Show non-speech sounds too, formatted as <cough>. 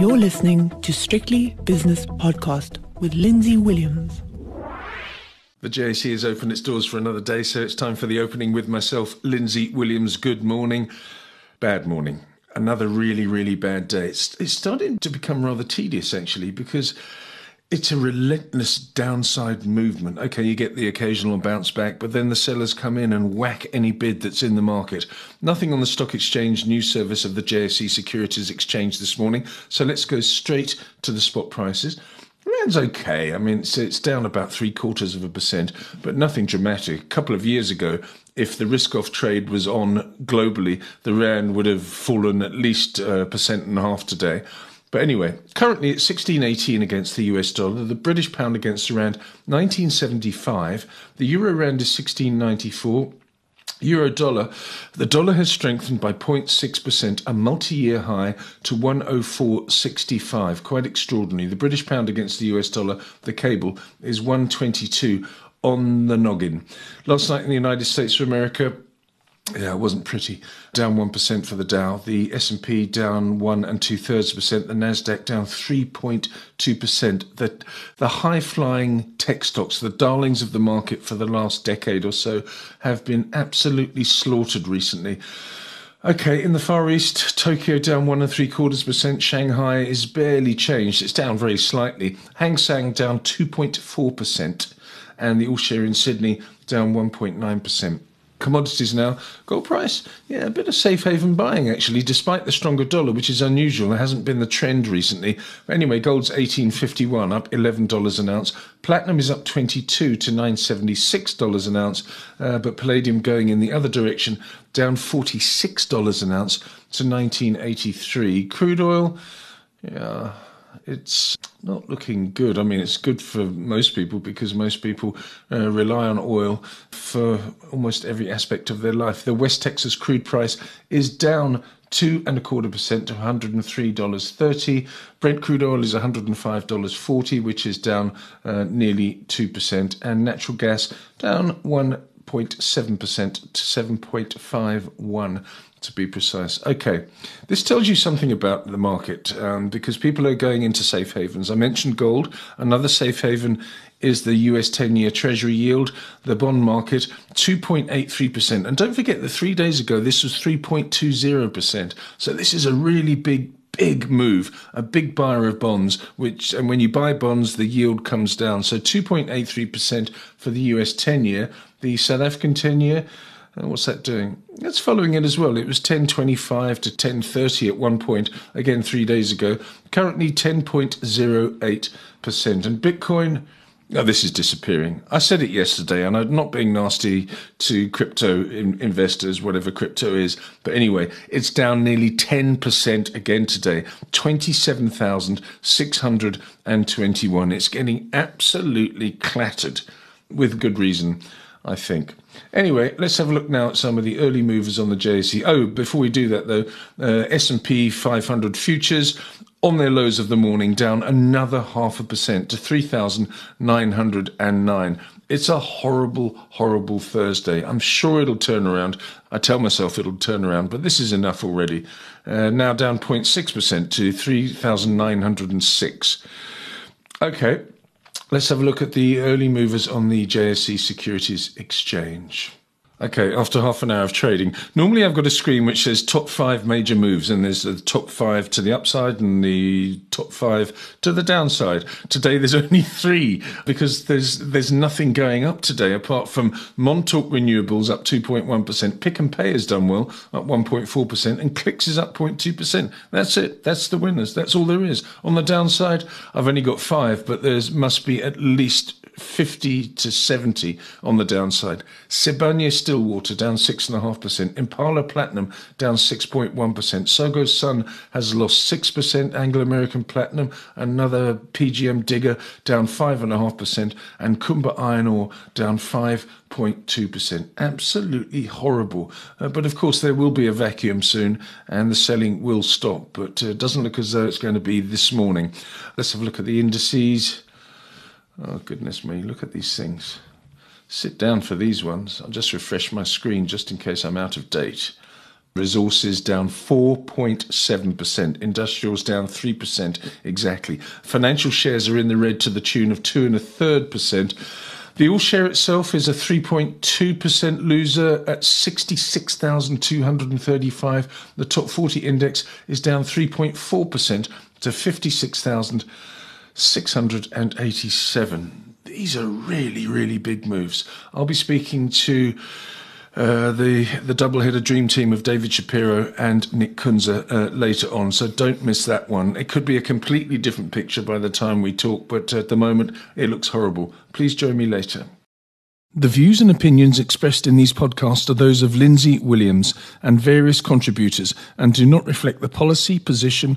You're listening to Strictly Business Podcast with Lindsay Williams. The JSE has opened its doors for another day, so it's time for the opening with myself, Lindsay Williams. Good morning. Bad morning. Another really, really bad day. It's, it's starting to become rather tedious, actually, because it's a relentless downside movement. Okay, you get the occasional bounce back, but then the sellers come in and whack any bid that's in the market. Nothing on the stock exchange news service of the JSE Securities Exchange this morning, so let's go straight to the spot prices. Rand's okay. I mean, it's, it's down about three quarters of a percent, but nothing dramatic. A couple of years ago, if the risk off trade was on globally, the Rand would have fallen at least a percent and a half today. But anyway, currently it's 1618 against the US dollar, the British pound against rand 1975, the euro rand is 1694. Euro dollar, the dollar has strengthened by 0.6%, a multi year high to 104.65. Quite extraordinary. The British pound against the US dollar, the cable, is 122 on the noggin. Last night in the United States of America, yeah, it wasn't pretty. Down one percent for the Dow. The S and P down one and two thirds percent. The Nasdaq down three point two percent. The the high flying tech stocks, the darlings of the market for the last decade or so, have been absolutely slaughtered recently. Okay, in the Far East, Tokyo down one and three quarters percent. Shanghai is barely changed. It's down very slightly. Hang Seng down two point four percent, and the All Share in Sydney down one point nine percent. Commodities now. Gold price, yeah, a bit of safe haven buying actually, despite the stronger dollar, which is unusual. It hasn't been the trend recently. But anyway, gold's eighteen fifty one, up eleven dollars an ounce. Platinum is up twenty two to nine seventy six dollars an ounce. Uh, but palladium going in the other direction, down forty six dollars an ounce to nineteen eighty three. Crude oil, yeah it's not looking good. I mean, it's good for most people because most people uh, rely on oil for almost every aspect of their life. The West Texas crude price is down two and a quarter percent to $103.30. Brent crude oil is $105.40, which is down uh, nearly 2%, and natural gas down 1.7% to 7.51 to be precise. Okay, this tells you something about the market um, because people are going into safe havens. I mentioned gold. Another safe haven is the US 10 year Treasury yield, the bond market, 2.83%. And don't forget that three days ago, this was 3.20%. So this is a really big big move, a big buyer of bonds, which, and when you buy bonds, the yield comes down. So 2.83% for the US 10 year, the South African 10 year, uh, what's that doing? That's following it as well. It was 10.25 to 10.30 at one point, again three days ago. Currently 10.08%. And Bitcoin, oh, this is disappearing. I said it yesterday, and I'm not being nasty to crypto in- investors, whatever crypto is. But anyway, it's down nearly 10% again today, 27,621. It's getting absolutely clattered with good reason. I think. Anyway, let's have a look now at some of the early movers on the JSE. Oh, before we do that though, uh, S&P 500 futures on their lows of the morning down another half a percent to 3,909. It's a horrible, horrible Thursday. I'm sure it'll turn around. I tell myself it'll turn around, but this is enough already. Uh, now down 0.6% to 3,906. Okay, Let's have a look at the early movers on the JSE Securities Exchange. Okay, after half an hour of trading, normally I've got a screen which says top five major moves, and there's the top five to the upside and the top five to the downside. Today there's <laughs> only three because there's there's nothing going up today apart from Montauk Renewables up 2.1%, Pick and Pay has done well up 1.4%, and Clicks is up 0.2%. That's it. That's the winners. That's all there is. On the downside, I've only got five, but there must be at least 50 to 70 on the downside. Sibanye Stillwater down 6.5%. Impala Platinum down 6.1%. Tsogo Sun has lost 6%. Anglo American Platinum, another PGM digger down 5.5%. And Kumba Iron Ore down 5.2%. Absolutely horrible. Uh, but of course, there will be a vacuum soon and the selling will stop. But it uh, doesn't look as though it's going to be this morning. Let's have a look at the indices. Oh, goodness me, look at these things. Sit down for these ones. I'll just refresh my screen just in case I'm out of date. Resources down 4.7%. Industrials down 3% exactly. Financial shares are in the red to the tune of two and a third percent. The all share itself is a 3.2% loser at 66,235. The top 40 index is down 3.4% to 56,687. These are really, really big moves. I'll be speaking to uh, the the double-headed dream team of David Shapiro and Nick Kunze uh, later on. So don't miss that one. It could be a completely different picture by the time we talk, but at the moment it looks horrible. Please join me later. The views and opinions expressed in these podcasts are those of Lindsay Williams and various contributors and do not reflect the policy, position,